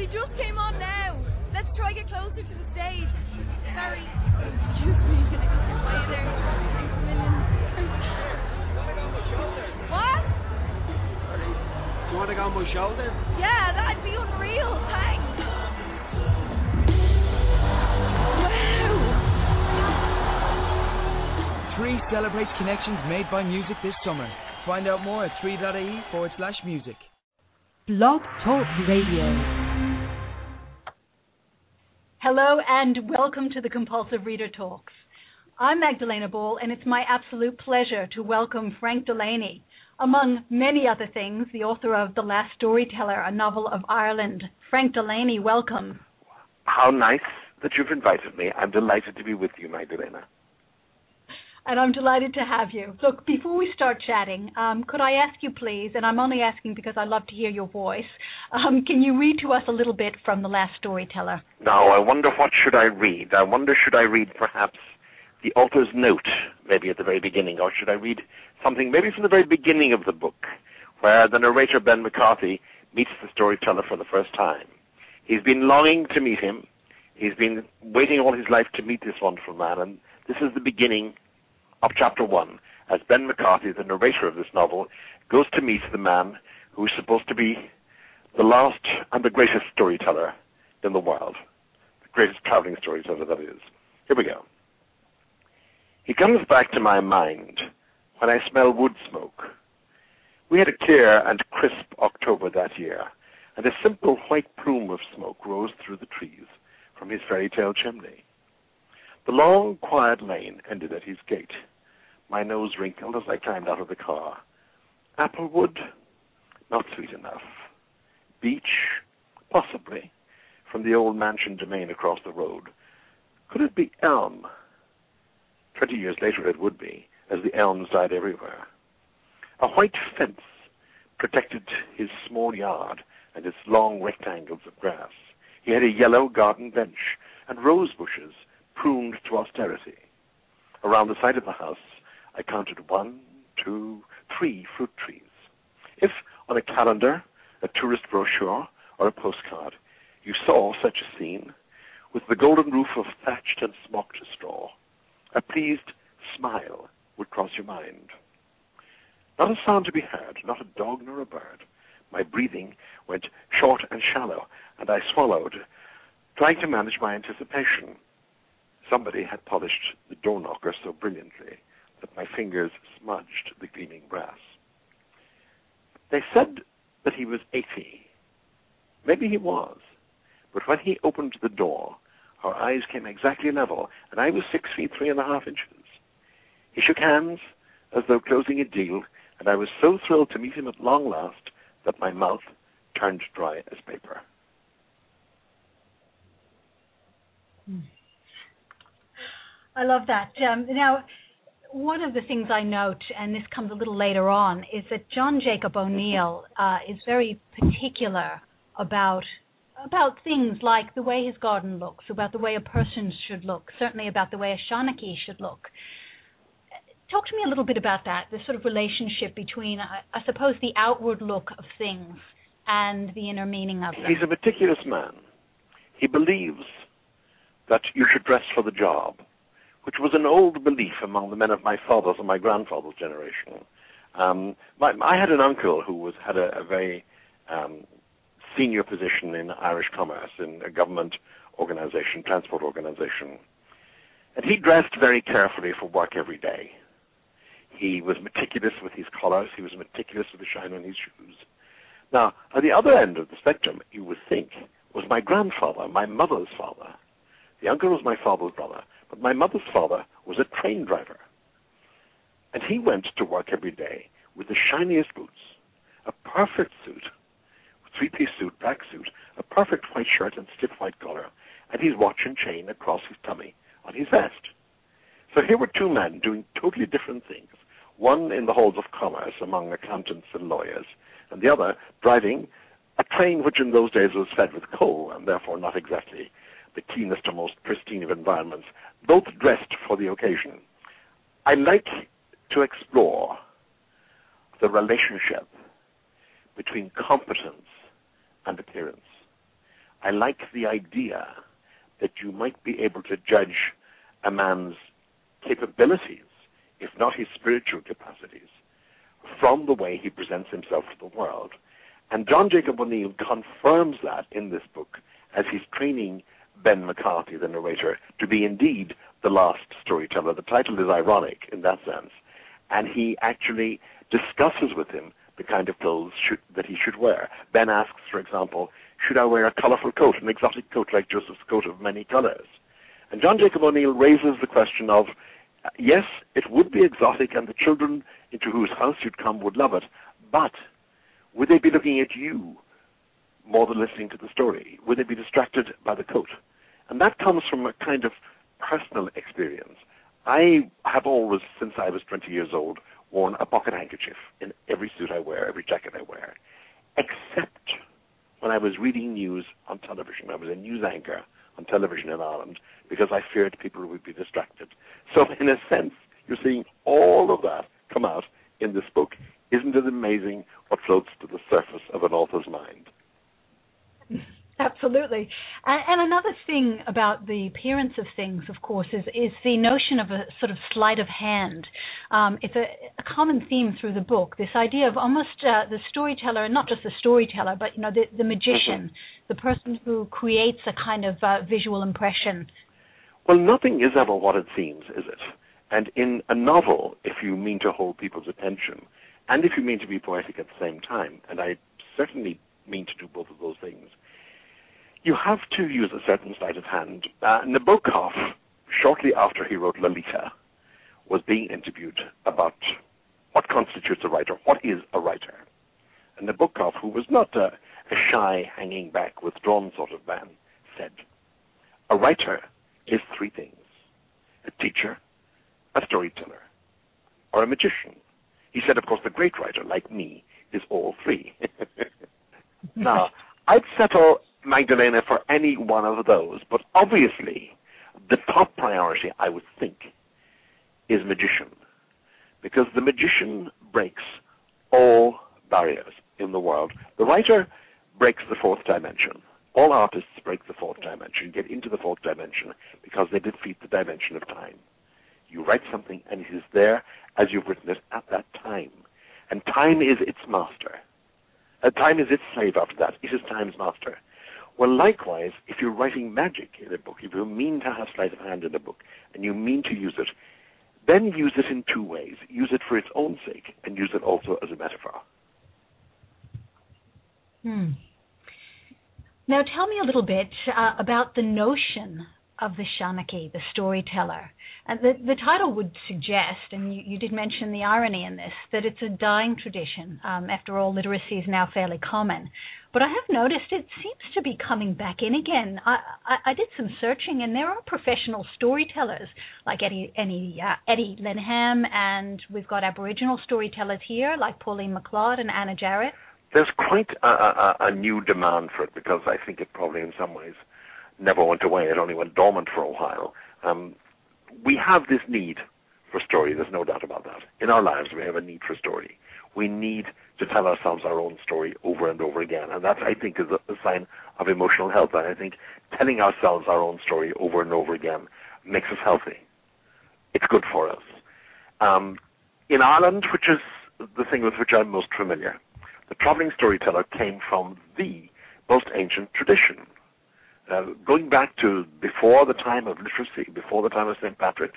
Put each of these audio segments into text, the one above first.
They just came on now. Let's try to get closer to the stage. Sorry. Excuse me. Hi there. Thanks a million. What? Do you want to go on my shoulders? Yeah, that'd be unreal. Thanks. Wow. Three celebrates connections made by music this summer. Find out more at 3.ie forward slash music. Blog Talk Radio. Hello and welcome to the Compulsive Reader Talks. I'm Magdalena Ball, and it's my absolute pleasure to welcome Frank Delaney, among many other things, the author of The Last Storyteller, a novel of Ireland. Frank Delaney, welcome. How nice that you've invited me. I'm delighted to be with you, Magdalena and I'm delighted to have you. Look, before we start chatting, um, could I ask you, please, and I'm only asking because I love to hear your voice, um, can you read to us a little bit from The Last Storyteller? Now, I wonder what should I read? I wonder should I read perhaps the author's note, maybe at the very beginning, or should I read something maybe from the very beginning of the book, where the narrator, Ben McCarthy, meets the storyteller for the first time. He's been longing to meet him. He's been waiting all his life to meet this wonderful man, and this is the beginning of chapter one, as Ben McCarthy, the narrator of this novel, goes to meet the man who is supposed to be the last and the greatest storyteller in the world. The greatest traveling storyteller, that is. Here we go. He comes back to my mind when I smell wood smoke. We had a clear and crisp October that year, and a simple white plume of smoke rose through the trees from his fairy tale chimney. The long, quiet lane ended at his gate. My nose wrinkled as I climbed out of the car. Applewood? Not sweet enough. Beech? Possibly. From the old mansion domain across the road. Could it be elm? Twenty years later it would be, as the elms died everywhere. A white fence protected his small yard and its long rectangles of grass. He had a yellow garden bench and rose bushes pruned to austerity. Around the side of the house, I counted one, two, three fruit trees. If on a calendar, a tourist brochure, or a postcard, you saw such a scene, with the golden roof of thatched and smocked straw, a pleased smile would cross your mind. Not a sound to be heard, not a dog nor a bird. My breathing went short and shallow, and I swallowed, trying to manage my anticipation. Somebody had polished the door knocker so brilliantly that my fingers smudged the gleaming brass. They said that he was 80. Maybe he was. But when he opened the door, our eyes came exactly level, and I was six feet three and a half inches. He shook hands as though closing a deal, and I was so thrilled to meet him at long last that my mouth turned dry as paper. Hmm. I love that. Um, now, one of the things I note, and this comes a little later on, is that John Jacob O'Neill uh, is very particular about about things like the way his garden looks, about the way a person should look, certainly about the way a Seanachie should look. Talk to me a little bit about that, the sort of relationship between, I, I suppose, the outward look of things and the inner meaning of them. He's a meticulous man. He believes that you should dress for the job which was an old belief among the men of my father's and my grandfather's generation. Um, my, I had an uncle who was had a, a very um, senior position in Irish commerce in a government organization, transport organization, and he dressed very carefully for work every day. He was meticulous with his collars. He was meticulous with the shine on his shoes. Now, at the other end of the spectrum, you would think, was my grandfather, my mother's father. The uncle was my father's brother. But my mother's father was a train driver. And he went to work every day with the shiniest boots, a perfect suit, three piece suit, black suit, a perfect white shirt and stiff white collar, and his watch and chain across his tummy on his vest. So here were two men doing totally different things. One in the halls of commerce among accountants and lawyers, and the other driving a train which in those days was fed with coal and therefore not exactly the cleanest and most pristine of environments, both dressed for the occasion. I like to explore the relationship between competence and appearance. I like the idea that you might be able to judge a man's capabilities, if not his spiritual capacities, from the way he presents himself to the world. And John Jacob O'Neill confirms that in this book as he's training Ben McCarthy, the narrator, to be indeed the last storyteller. The title is ironic in that sense. And he actually discusses with him the kind of clothes should, that he should wear. Ben asks, for example, should I wear a colorful coat, an exotic coat like Joseph's coat of many colors? And John Jacob O'Neill raises the question of, uh, yes, it would be exotic and the children into whose house you'd come would love it, but would they be looking at you more than listening to the story? Would they be distracted by the coat? And that comes from a kind of personal experience. I have always, since I was 20 years old, worn a pocket handkerchief in every suit I wear, every jacket I wear, except when I was reading news on television. I was a news anchor on television in Ireland because I feared people would be distracted. So, in a sense, you're seeing all of that come out in this book. Isn't it amazing what floats to the surface of an author's mind? Absolutely. And, another thing about the appearance of things, of course, is, is the notion of a sort of sleight of hand. Um, it's a, a, common theme through the book. This idea of almost uh, the storyteller, and not just the storyteller, but you know, the, the magician, the person who creates a kind of uh, visual impression. Well, nothing is ever what it seems, is it? And in a novel, if you mean to hold people's attention, and if you mean to be poetic at the same time, and I certainly mean to do both of those things you have to use a certain sleight of hand. Uh, Nabokov, shortly after he wrote Lolita, was being interviewed about what constitutes a writer, what is a writer. And Nabokov, who was not a, a shy, hanging back, withdrawn sort of man, said, A writer is three things a teacher, a storyteller, or a magician. He said, of course, the great writer, like me, is all three. now, I'd settle Magdalena for any one of those, but obviously the top priority, I would think, is magician. Because the magician breaks all barriers in the world. The writer breaks the fourth dimension. All artists break the fourth dimension, get into the fourth dimension, because they defeat the dimension of time. You write something and it is there as you've written it at that time. And time is its master. Uh, time is its slave after that. It is time's master. Well, likewise, if you're writing magic in a book, if you mean to have sleight of hand in a book, and you mean to use it, then use it in two ways. Use it for its own sake, and use it also as a metaphor. Hmm. Now, tell me a little bit uh, about the notion of the Seanchaí, the storyteller. And the, the title would suggest, and you, you, did mention the irony in this, that it's a dying tradition. Um, after all, literacy is now fairly common. But I have noticed it seems to be coming back in again. I, I, I did some searching, and there are professional storytellers like Eddie, Eddie, uh, Eddie Lenihan, and we've got Aboriginal storytellers here like Pauline McLeod and Anna Jarrett. There's quite a, a, a new demand for it because I think it probably, in some ways, never went away. It only went dormant for a while. Um, we have this need for story. There's no doubt about that. In our lives, we have a need for story. We need to tell ourselves our own story over and over again. And that, I think, is a, a sign of emotional health. And I think telling ourselves our own story over and over again makes us healthy. It's good for us. Um, in Ireland, which is the thing with which I'm most familiar, the traveling storyteller came from the most ancient tradition. Uh, going back to before the time of literacy, before the time of St. Patrick,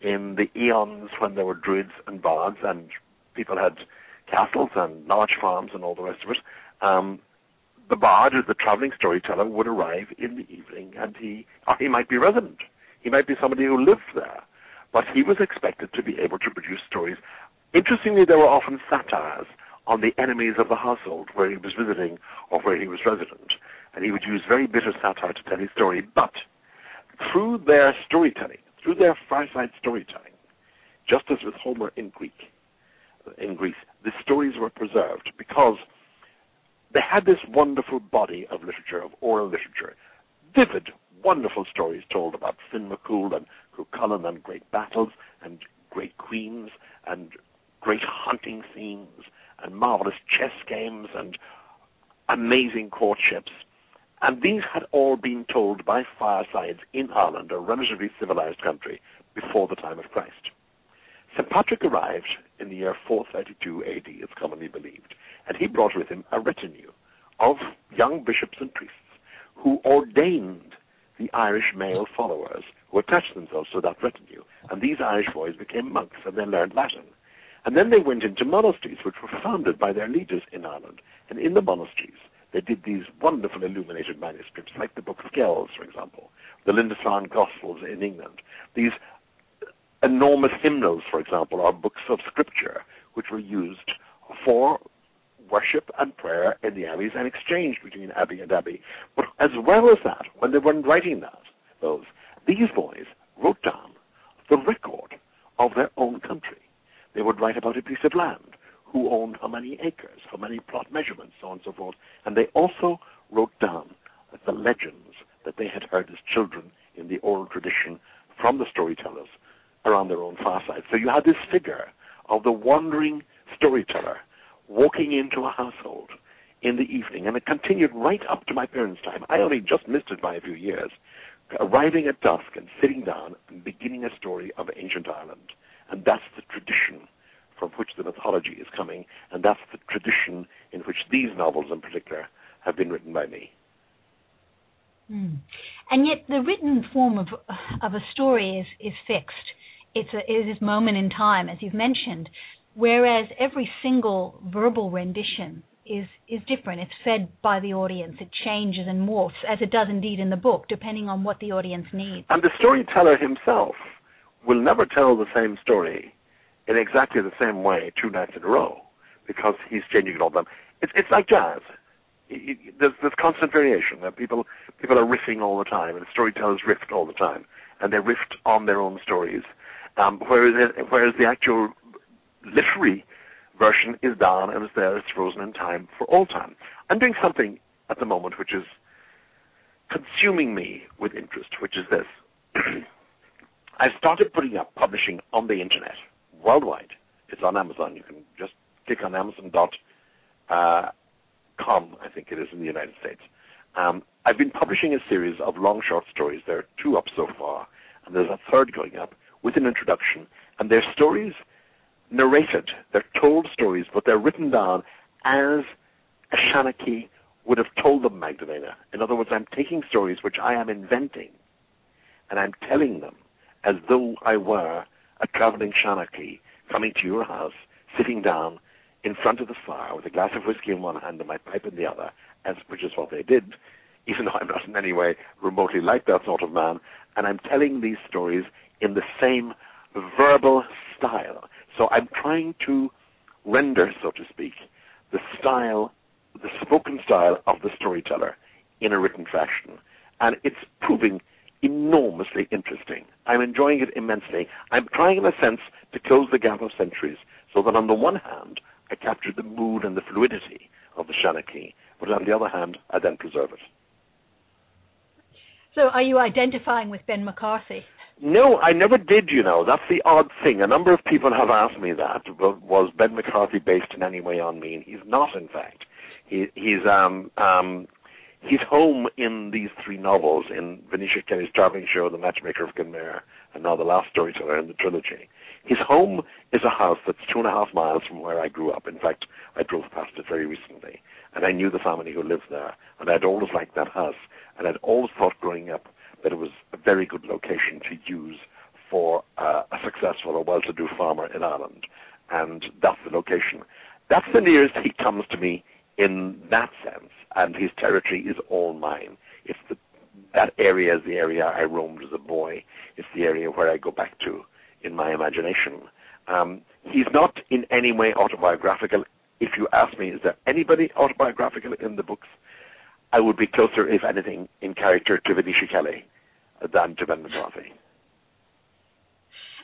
in the eons when there were druids and bards and people had castles and large farms and all the rest of it, um, the bard the traveling storyteller would arrive in the evening and he, or he might be resident. He might be somebody who lived there. But he was expected to be able to produce stories. Interestingly, there were often satires on the enemies of the household where he was visiting or where he was resident. And he would use very bitter satire to tell his story. But through their storytelling, through their fireside storytelling, just as with Homer in Greek, in Greece, the stories were preserved because they had this wonderful body of literature, of oral literature, vivid, wonderful stories told about Finn McCool and Cuchulainn and great battles and great queens and great hunting scenes and marvelous chess games and amazing courtships. And these had all been told by firesides in Ireland, a relatively civilized country, before the time of Christ. St. Patrick arrived in the year 432 AD, it's commonly believed, and he brought with him a retinue of young bishops and priests who ordained the Irish male followers who attached themselves to that retinue. And these Irish boys became monks and they learned Latin. And then they went into monasteries, which were founded by their leaders in Ireland. And in the monasteries, they did these wonderful illuminated manuscripts, like the Book of Kells, for example, the Lindisfarne Gospels in England. These enormous hymnals, for example, are books of scripture, which were used for worship and prayer in the abbeys and exchange between abbey and abbey. But as well as that, when they weren't writing that, those, these boys wrote down the record of their own country. They would write about a piece of land, who owned how many acres, how many plot measurements, so on and so forth. And they also wrote down the legends that they had heard as children in the oral tradition from the storytellers around their own fireside. So you had this figure of the wandering storyteller walking into a household in the evening, and it continued right up to my parents' time. I only just missed it by a few years, arriving at dusk and sitting down and beginning a story of ancient Ireland. And that's the tradition from which the mythology is coming, and that's the tradition in which these novels in particular have been written by me. Mm. And yet, the written form of of a story is is fixed. It's a it is moment in time, as you've mentioned. Whereas every single verbal rendition is is different. It's fed by the audience. It changes and morphs, as it does indeed in the book, depending on what the audience needs. And the storyteller himself will never tell the same story in exactly the same way two nights in a row because he's changing it all the time. It's it's like jazz. It, it, there's there's constant variation. People people are riffing all the time, and storytellers riff all the time, and they riff on their own stories. Um, whereas whereas the actual literary version is down and is there, it's frozen in time for all time. I'm doing something at the moment which is consuming me with interest, which is this. I've started putting up publishing on the internet worldwide. It's on Amazon. You can just click on Amazon.com, uh, I think it is in the United States. Um, I've been publishing a series of long short stories. There are two up so far, and there's a third going up with an introduction. And they're stories narrated. They're told stories, but they're written down as a Shanachie would have told them, Magdalena. In other words, I'm taking stories which I am inventing, and I'm telling them as though I were a traveling Shanachie coming to your house, sitting down in front of the fire with a glass of whiskey in one hand and my pipe in the other, as which is what they did, even though I'm not in any way remotely like that sort of man. And I'm telling these stories in the same verbal style. So I'm trying to render, so to speak, the style, the spoken style of the storyteller in a written fashion. And it's proving enormously interesting. I'm enjoying it immensely. I'm trying, in a sense, to close the gap of centuries so that on the one hand, I capture the mood and the fluidity of the Shanachie, but on the other hand, I then preserve it. So, are you identifying with Ben McCarthy? No, I never did, you know. That's the odd thing. A number of people have asked me that. Was Ben McCarthy based in any way on me? And he's not, in fact. He, he's um, um, he's home in these three novels in Venetia Kelly's Traveling Show, The Matchmaker of Kenmare, and now The Last Storyteller in the trilogy. His home is a house that's two and a half miles from where I grew up. In fact, I drove past it very recently, and I knew the family who lived there, and I'd always liked that house, and I'd always thought growing up that it was a very good location to use for uh, a successful or well-to-do farmer in Ireland, and that's the location. That's the nearest he comes to me in that sense, and his territory is all mine. It's the, that area is the area I roamed as a boy. It's the area where I go back to in my imagination. Um, he's not in any way autobiographical. If you ask me, is there anybody autobiographical in the books? I would be closer, if anything, in character to Venetia Kelly than to Ben McCarthy.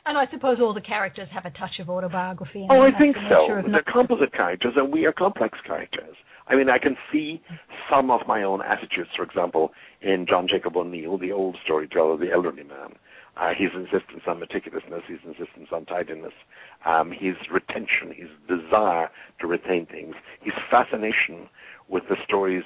And I suppose all the characters have a touch of autobiography. oh, I think so. They're composite characters, and we are complex characters. I mean, I can see some of my own attitudes, for example, in John Jacob O'Neill, the old storyteller, the elderly man. Uh, his insistence on meticulousness, his insistence on tidiness, um, his retention, his desire to retain things, his fascination with the stories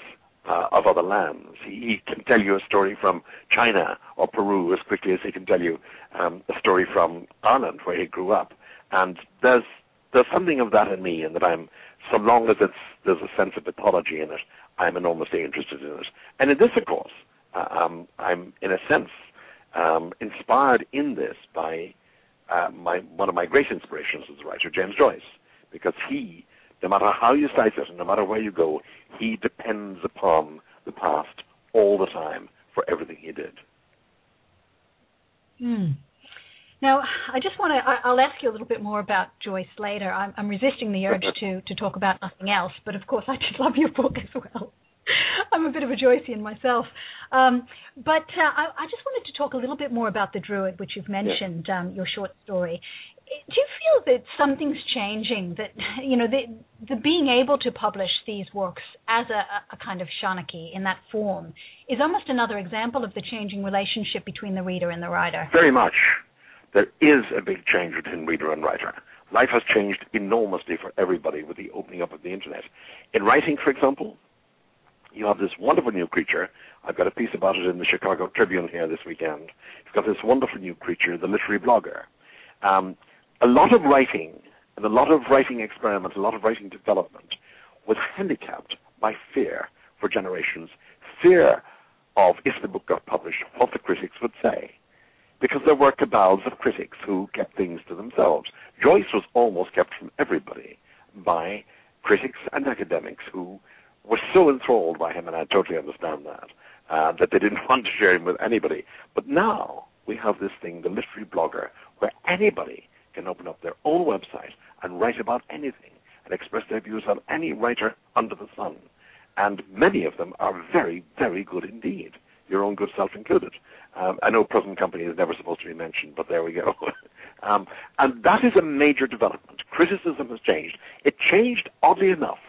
uh, of other lands. He, he, can tell you a story from China or Peru as quickly as he can tell you um, a story from Ireland, where he grew up. And there's there's something of that in me, and that I'm so long as it's there's a sense of mythology in it, I'm enormously interested in it. And in this, of course, uh, um, I'm in a sense um, inspired in this by uh, my one of my great inspirations as a writer, James Joyce, because he, no matter how you slice it, no matter where you go, he depends upon the past all the time for everything he did. Hmm. Now, I just want to, I'll ask you a little bit more about Joyce later. I'm, I'm resisting the urge to, to talk about nothing else, but of course I just love your book as well. I'm a bit of a Joycean myself. Um, but uh, I, I, just wanted to talk a little bit more about The Druid, which you've mentioned, yeah. um, your short story. Do you feel that something's changing? That you know, the, the being able to publish these works as a, a kind of seanchaí in that form is almost another example of the changing relationship between the reader and the writer. Very much there is a big change between reader and writer. Life has changed enormously for everybody with the opening up of the internet. In writing, for example, you have this wonderful new creature. I've got a piece about it in the Chicago Tribune here this weekend. You've got this wonderful new creature, the literary blogger. Um, a lot of writing and a lot of writing experiments, a lot of writing development was handicapped by fear for generations. Fear of, if the book got published, what the critics would say because there were cabals of critics who kept things to themselves. Joyce was almost kept from everybody by critics and academics who were so enthralled by him, and I totally understand that, uh, that they didn't want to share him with anybody. But now we have this thing, the literary blogger, where anybody can open up their own website and write about anything and express their views on any writer under the sun. And many of them are very, very good indeed, your own good self included. Um, I know present company is never supposed to be mentioned, but there we go. um, and that is a major development. Criticism has changed. It changed, oddly enough.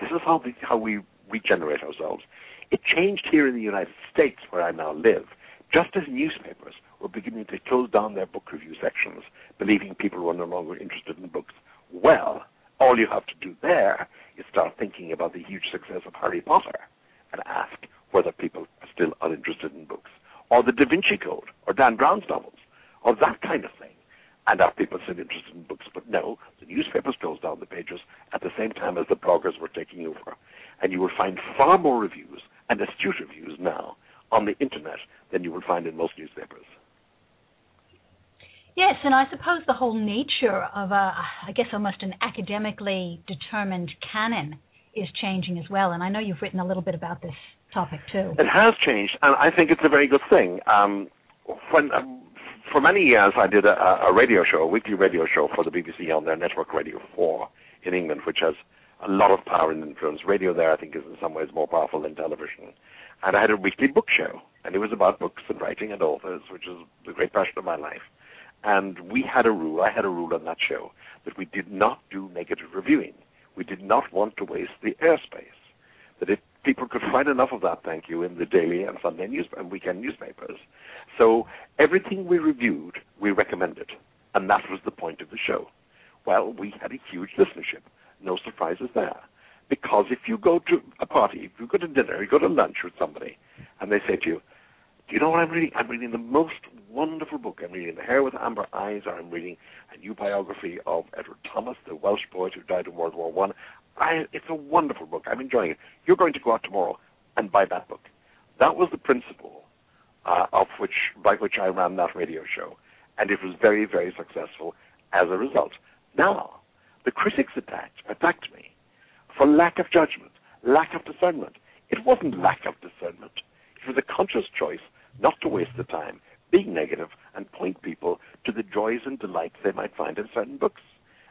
This is how, the, how we regenerate ourselves. It changed here in the United States, where I now live, just as newspapers were beginning to close down their book review sections, believing people were no longer interested in books. Well, all you have to do there is start thinking about the huge success of Harry Potter and ask whether people are still uninterested in books or the Da Vinci Code, or Dan Brown's novels, or that kind of thing. And are people still interested in books? But no, the newspapers closed down the pages at the same time as the bloggers were taking over. And you will find far more reviews and astute reviews now on the internet than you will find in most newspapers. Yes, and I suppose the whole nature of a, I guess almost an academically determined canon is changing as well. And I know you've written a little bit about this topic too. It has changed, and I think it's a very good thing. Um, when um, for many years I did a, a radio show, a weekly radio show for the BBC on their network Radio 4 in England, which has a lot of power and influence. Radio there, I think, is in some ways more powerful than television. And I had a weekly book show, and it was about books and writing and authors, which is the great passion of my life. And we had a rule, I had a rule on that show, that we did not do negative reviewing. We did not want to waste the airspace. That if people could find enough of that, thank you, in the daily and Sunday news and weekend newspapers. So everything we reviewed, we recommended, and that was the point of the show. Well, we had a huge listenership. No surprises there. Because if you go to a party, if you go to dinner, you go to lunch with somebody, and they say to you, do you know what I'm reading? I'm reading the most wonderful book. I'm reading The Hare with Amber Eyes, or I'm reading a new biography of Edward Thomas, the Welsh poet who died in World War One. I, it's a wonderful book. I'm enjoying it. You're going to go out tomorrow and buy that book. That was the principle uh, of which by which I ran that radio show, and it was very, very successful as a result. Now, the critics attacked attacked me for lack of judgment, lack of discernment. It wasn't lack of discernment. It was a conscious choice not to waste the time being negative and point people to the joys and delights they might find in certain books.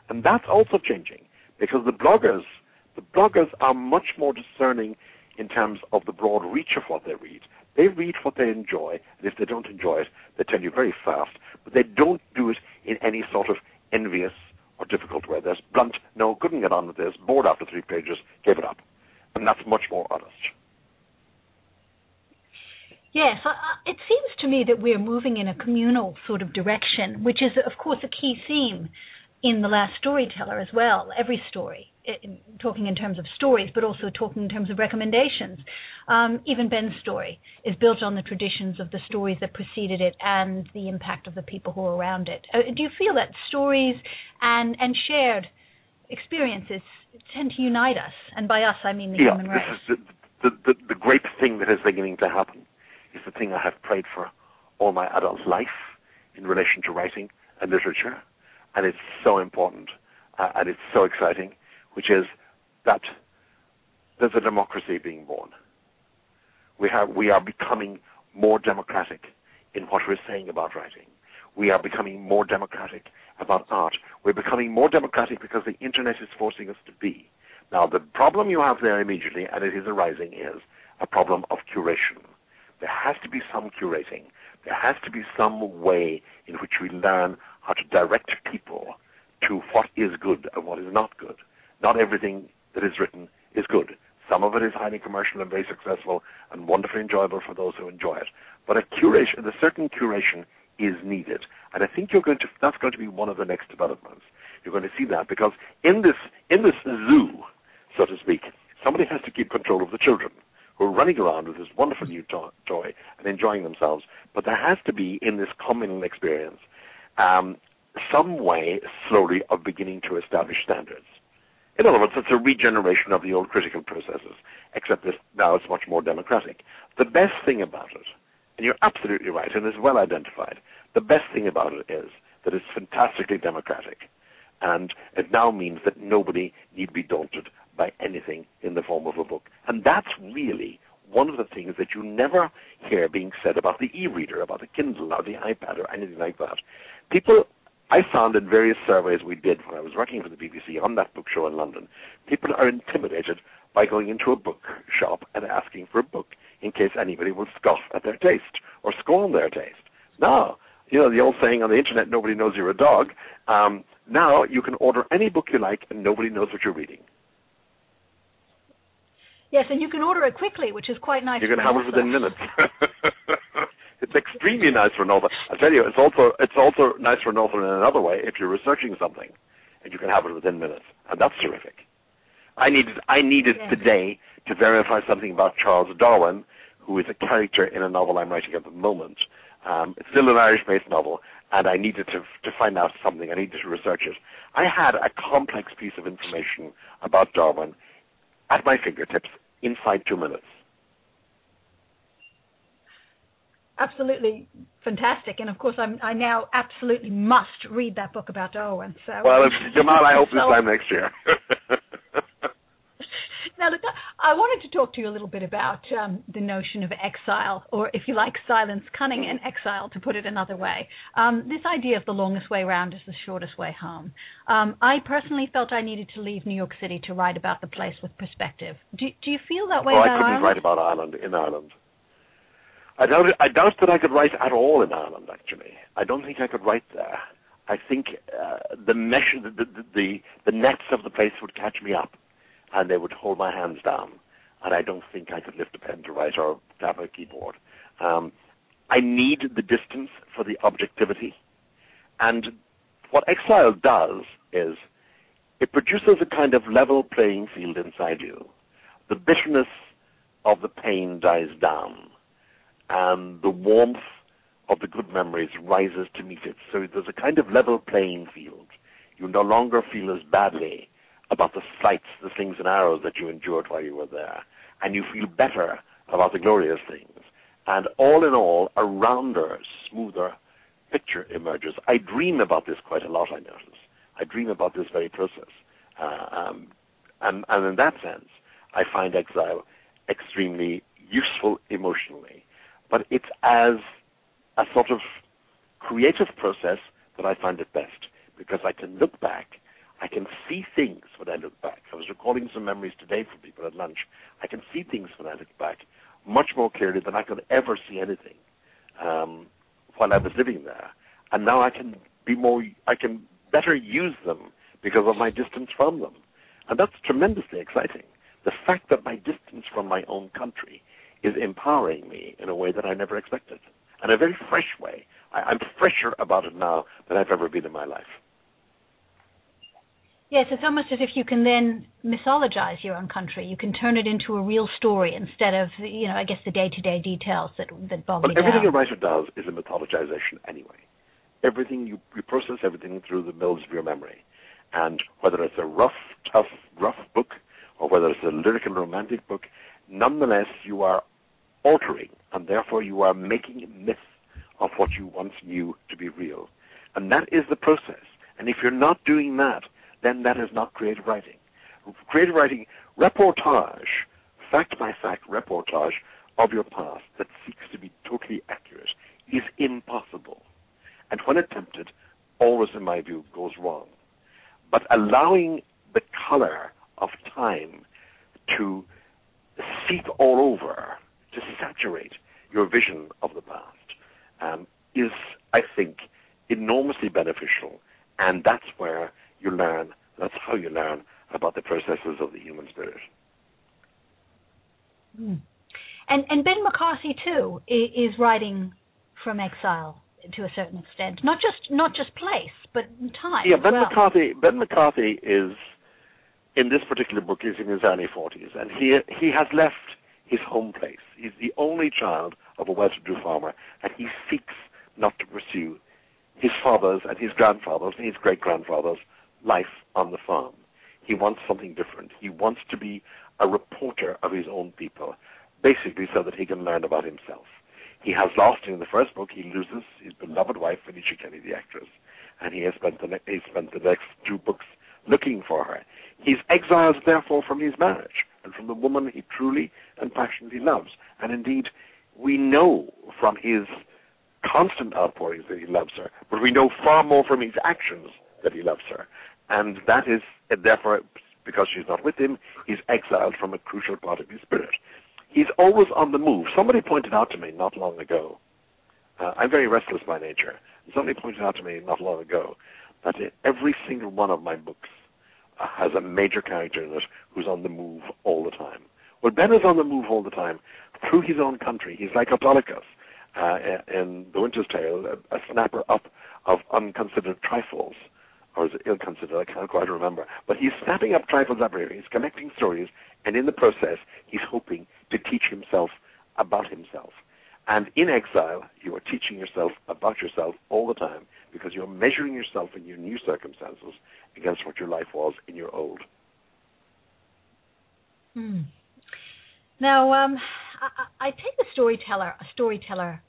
And that's also changing because the bloggers, the bloggers are much more discerning in terms of the broad reach of what they read. They read what they enjoy, and if they don't enjoy it, they tell you very fast. But they don't do it in any sort of envious or difficult way. There's blunt, no, couldn't get on with this, bored after three pages, gave it up. And that's much more honest. Yes, it seems to me that we're moving in a communal sort of direction, which is, of course, a key theme in The Last Storyteller as well, every story, talking in terms of stories, but also talking in terms of recommendations. Um, even Ben's story is built on the traditions of the stories that preceded it and the impact of the people who are around it. Uh, do you feel that stories and and shared experiences tend to unite us? And by us, I mean the yeah, human race. This is the, the, the, the great thing that is beginning to happen is the thing I have prayed for all my adult life in relation to writing and literature, and it's so important uh, and it's so exciting, which is that there's a democracy being born. We have we are becoming more democratic in what we're saying about writing. We are becoming more democratic about art. We're becoming more democratic because the internet is forcing us to be. Now, the problem you have there immediately, and it is arising, is a problem of curation. There has to be some curating. There has to be some way in which we learn how to direct people to what is good and what is not good. Not everything that is written is good. Some of it is highly commercial and very successful and wonderfully enjoyable for those who enjoy it. But a curation, a certain curation is needed. And I think you're going to that's going to be one of the next developments. You're going to see that because in this in this zoo, so to speak, somebody has to keep control of the children who are running around with this wonderful new to- toy and enjoying themselves. But there has to be in this communal experience um, some way slowly of beginning to establish standards. In other words, it's a regeneration of the old critical processes, except this now it's much more democratic. The best thing about it, and you're absolutely right, and it's well identified, the best thing about it is that it's fantastically democratic. And it now means that nobody need be daunted by anything in the form of a book. And that's really one of the things that you never hear being said about the e-reader, about the Kindle or the iPad or anything like that. People, I found in various surveys we did when I was working for the BBC on that book show in London, people are intimidated by going into a book shop and asking for a book in case anybody will scoff at their taste or scorn their taste. Now, you know the old saying on the internet, nobody knows you're a dog. Um, now you can order any book you like and nobody knows what you're reading. Yes, and you can order it quickly, which is quite nice. You can have it within minutes. it's extremely nice for an author. I tell you, it's also it's also nice for an author in another way if you're researching something, and you can have it within minutes, and that's terrific. I needed I needed Yeah. today to verify something about Charles Darwin, who is a character in a novel I'm writing at the moment. Um, it's still an Irish-based novel, and I needed to to find out something. I needed to research it. I had a complex piece of information about Darwin at my fingertips inside two minutes. Absolutely fantastic, and of course, I'm, I now absolutely must read that book about Darwin. So, Well, if, Jamal, I hope this So- time next year. Now, look, I wanted to talk to you a little bit about um, the notion of exile, or if you like, silence, cunning, and exile, to put it another way. Um, this idea of the longest way round is the shortest way home. Um, I personally felt I needed to leave New York City to write about the place with perspective. Do, do you feel that way oh, I couldn't Ireland? write about Ireland in Ireland. I doubt, I doubt that I could write at all in Ireland. Actually, I don't think I could write there. I think uh, the mesh, the, the the the nets of the place would catch me up, and they would hold my hands down, and I don't think I could lift a pen to write or tap a keyboard. Um, I need the distance for the objectivity, and what exile does is it produces a kind of level playing field inside you. The bitterness of the pain dies down, and the warmth of the good memories rises to meet it. So there's a kind of level playing field. You no longer feel as badly about the slights, the slings and arrows that you endured while you were there, and you feel better about the glorious things. And all in all, a rounder, smoother picture emerges. I dream about this quite a lot, I notice. I dream about this very process. Uh, um, and, and in that sense, I find exile extremely useful emotionally. But it's as a sort of creative process that I find it best because I can look back, I can see things when I look back. I was recalling some memories today for people at lunch. I can see things when I look back much more clearly than I could ever see anything um, while I was living there. And now I can be more, I can better use them because of my distance from them. And that's tremendously exciting. The fact that my distance from my own country is empowering me in a way that I never expected. In a very fresh way. I, I'm fresher about it now than I've ever been in my life. Yes, it's almost as if you can then mythologize your own country. You can turn it into a real story instead of, you know, I guess the day-to-day details that that bog But me everything down. a writer does is a mythologization anyway. Everything you, you process everything through the mills of your memory, and whether it's a rough, tough, rough book, or whether it's a lyrical, romantic book, nonetheless you are altering, and therefore you are making a myth of what you once knew to be real, and that is the process. And if you're not doing that, then that is not creative writing. Creative writing, reportage, fact by fact reportage of your past that seeks to be totally accurate is impossible. And when attempted, always, in my view, goes wrong. But allowing the color of time to seep all over, to saturate your vision of the past, um, is, I think, enormously beneficial. And that's where you learn, that's how you learn about the processes of the human spirit. Mm. And and Ben McCarthy too is writing from exile to a certain extent, not just not just place, but time. Yeah, Ben well. McCarthy. Ben McCarthy is in this particular book. He's in his early forties, and he he has left his home place. He's the only child of a well-to-do farmer, and he seeks not to pursue his father's and his grandfather's and his great-grandfather's life on the farm. He wants something different. He wants to be a reporter of his own people, basically so that he can learn about himself. He has lost in the first book. He loses his beloved wife, Venetia Kelly, the actress, and he has spent the, ne- he spent the next two books looking for her. He's exiled, therefore, from his marriage and from the woman he truly and passionately loves. And indeed, we know from his constant outpourings that he loves her, but we know far more from his actions that he loves her. And that is, therefore, because she's not with him, he's exiled from a crucial part of his spirit. He's always on the move. Somebody pointed out to me not long ago, uh, I'm very restless by nature. Somebody pointed out to me not long ago that every single one of my books uh, has a major character in it who's on the move all the time. Well, Ben is on the move all the time through his own country. He's like Autolycus uh, in The Winter's Tale, a, a snapper up of unconsidered trifles. Or is it ill-considered? I can't quite remember. But he's snapping up trifles everywhere. He's collecting stories, and in the process, he's hoping to teach himself about himself. And in exile, you are teaching yourself about yourself all the time because you're measuring yourself in your new circumstances against what your life was in your old. Hmm. Now, um, I, I take a storyteller, a storyteller,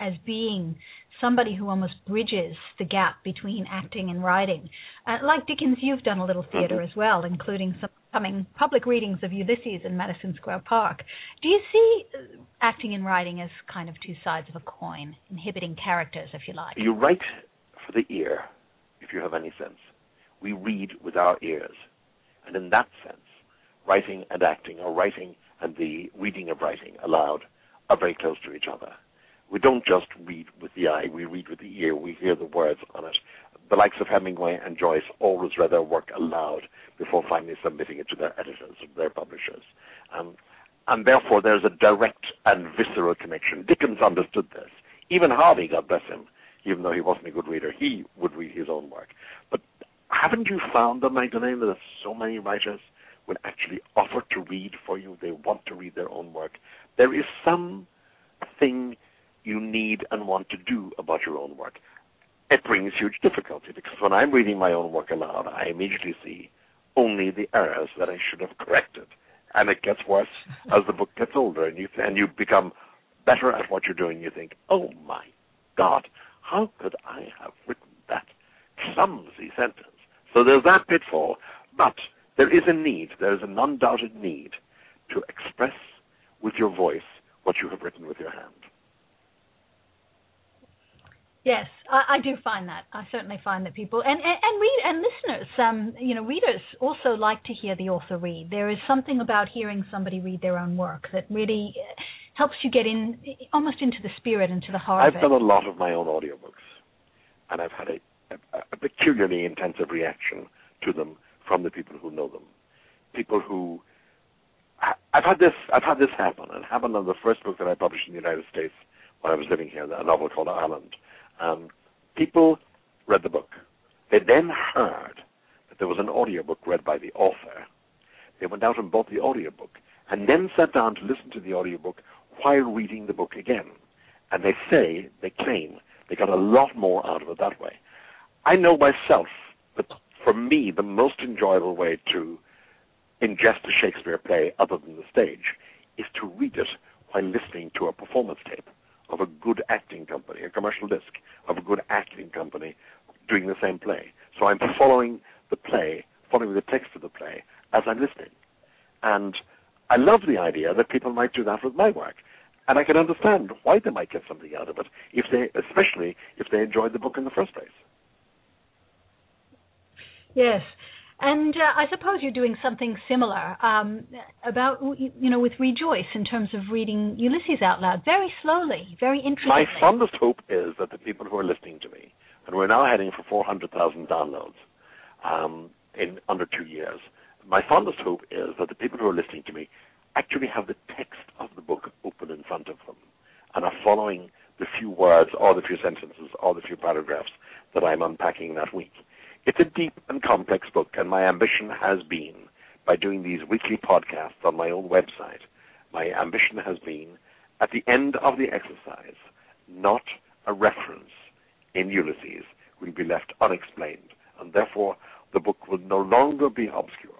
as being somebody who almost bridges the gap between acting and writing. Uh, like Dickens, you've done a little theater Mhm. as well, including some coming public readings of Ulysses in Madison Square Park. Do you see uh, acting and writing as kind of two sides of a coin, inhibiting characters, if you like? You write for the ear, if you have any sense. We read with our ears. And in that sense, writing and acting, or writing and the reading of writing aloud, are very close to each other. We don't just read with the eye, we read with the ear, we hear the words on it. The likes of Hemingway and Joyce always read their work aloud before finally submitting it to their editors, or their publishers. Um, and therefore, there's a direct and visceral connection. Dickens understood this. Even Harvey, God bless him, even though he wasn't a good reader, he would read his own work. But haven't you found, though, Magdalena, that so many writers will actually offer to read for you? They want to read their own work. There is some thing you need and want to do about your own work. It brings huge difficulty because when I'm reading my own work aloud, I immediately see only the errors that I should have corrected, and it gets worse as the book gets older, and you and you become better at what you're doing. You think, "Oh my God, how could I have written that clumsy sentence?" So there's that pitfall, but there is a need. There is an undoubted need to express with your voice what you have written with your hand. Yes, I, I do find that. I certainly find that people and and, and read and listeners, um, you know, readers also like to hear the author read. There is something about hearing somebody read their own work that really uh, helps you get in almost into the spirit, into the heart I've of it. done a lot of my own audiobooks, and I've had a, a, a peculiarly intensive reaction to them from the people who know them. People who I've had this I've had this happen. It happened on the first book that I published in the United States when I was living here, a novel called Ireland. Um, people read the book. They then heard that there was an audiobook read by the author, they went out and bought the audiobook and then sat down to listen to the audiobook while reading the book again. And they say, they claim, they got a lot more out of it that way. I know myself that for me, the most enjoyable way to ingest a Shakespeare play other than the stage is to read it while listening to a performance tape of a good acting company, a commercial disc of a good acting company doing the same play. So I'm following the play, following the text of the play as I'm listening. And I love the idea that people might do that with my work. And I can understand why they might get something out of it, if they, especially if they enjoyed the book in the first place. Yes. And uh, I suppose you're doing something similar um, about, you know, with Re:Joyce in terms of reading Ulysses out loud, very slowly, very intricately. My fondest hope is that the people who are listening to me, and we're now heading for 400,000 downloads um, in under two years, my fondest hope is that the people who are listening to me actually have the text of the book open in front of them and are following the few words or the few sentences or the few paragraphs that I'm unpacking that week. It's a deep and complex book, and my ambition has been, by doing these weekly podcasts on my own website, my ambition has been, at the end of the exercise, not a reference in Ulysses will be left unexplained, and therefore the book will no longer be obscure.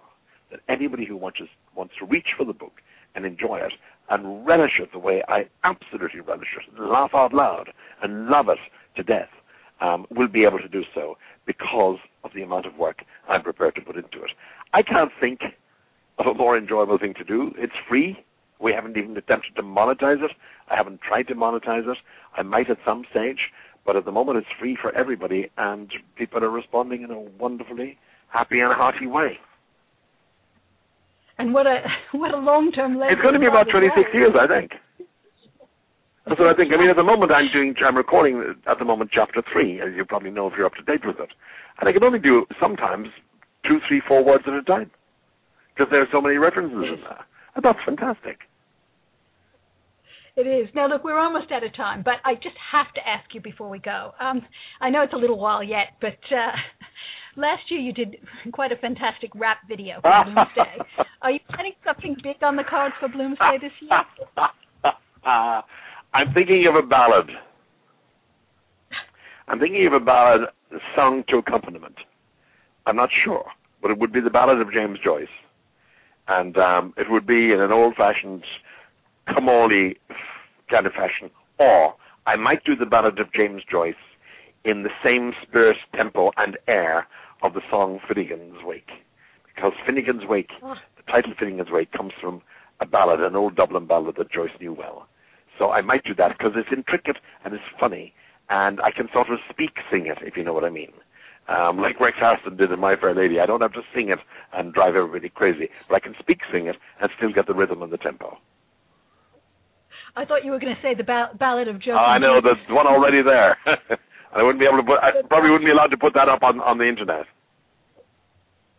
That anybody who wants, wants to reach for the book and enjoy it and relish it the way I absolutely relish it, laugh out loud and love it to death, um, will be able to do so because of the amount of work I'm prepared to put into it. I can't think of a more enjoyable thing to do. It's free. We haven't even attempted to monetize it. I haven't tried to monetize it. I might at some stage, but at the moment it's free for everybody, and people are responding in a wonderfully happy and hearty way. And what a what a long term It's going to be about 26 years, I think. That's what I think. I mean, at the moment, I'm doing, I'm recording at the moment chapter three, as you probably know if you're up to date with it, and I can only do sometimes two, three, four words at a time because there are so many references in there. And that's fantastic. It is. Now, look, we're almost out of time, but I just have to ask you before we go. Um, I know it's a little while yet, but uh, last year you did quite a fantastic rap video for Bloomsday. Are you planning something big on the cards for Bloomsday this year? I'm thinking of a ballad. I'm thinking of a ballad sung to accompaniment. I'm not sure, but it would be the ballad of James Joyce, and um, it would be in an old-fashioned, come kind of fashion, or I might do the ballad of James Joyce in the same spirit, tempo, and air of the song Finnegan's Wake. Because Finnegan's Wake, oh. the title Finnegan's Wake, comes from a ballad, an old Dublin ballad that Joyce knew well. So I might do that because it's intricate and it's funny, and I can sort of speak sing it, if you know what I mean. Um, like Rex Harrison did in My Fair Lady. I don't have to sing it and drive everybody crazy, but I can speak sing it and still get the rhythm and the tempo. I thought you were going to say the ba- ballad of Joe. Oh, I know there's one already there. I wouldn't be able to put. I probably wouldn't be allowed to put that up on on the internet.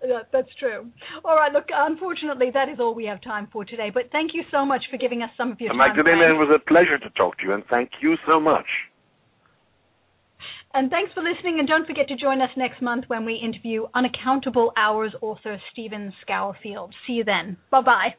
Yeah, that's true. All right, look, unfortunately, that is all we have time for today. But thank you so much for giving us some of your time. Magdalena, it was a pleasure to talk to you, and thank you so much. And thanks for listening. And don't forget to join us next month when we interview Unaccountable Hours author Stephen Scourfield. See you then. Bye bye.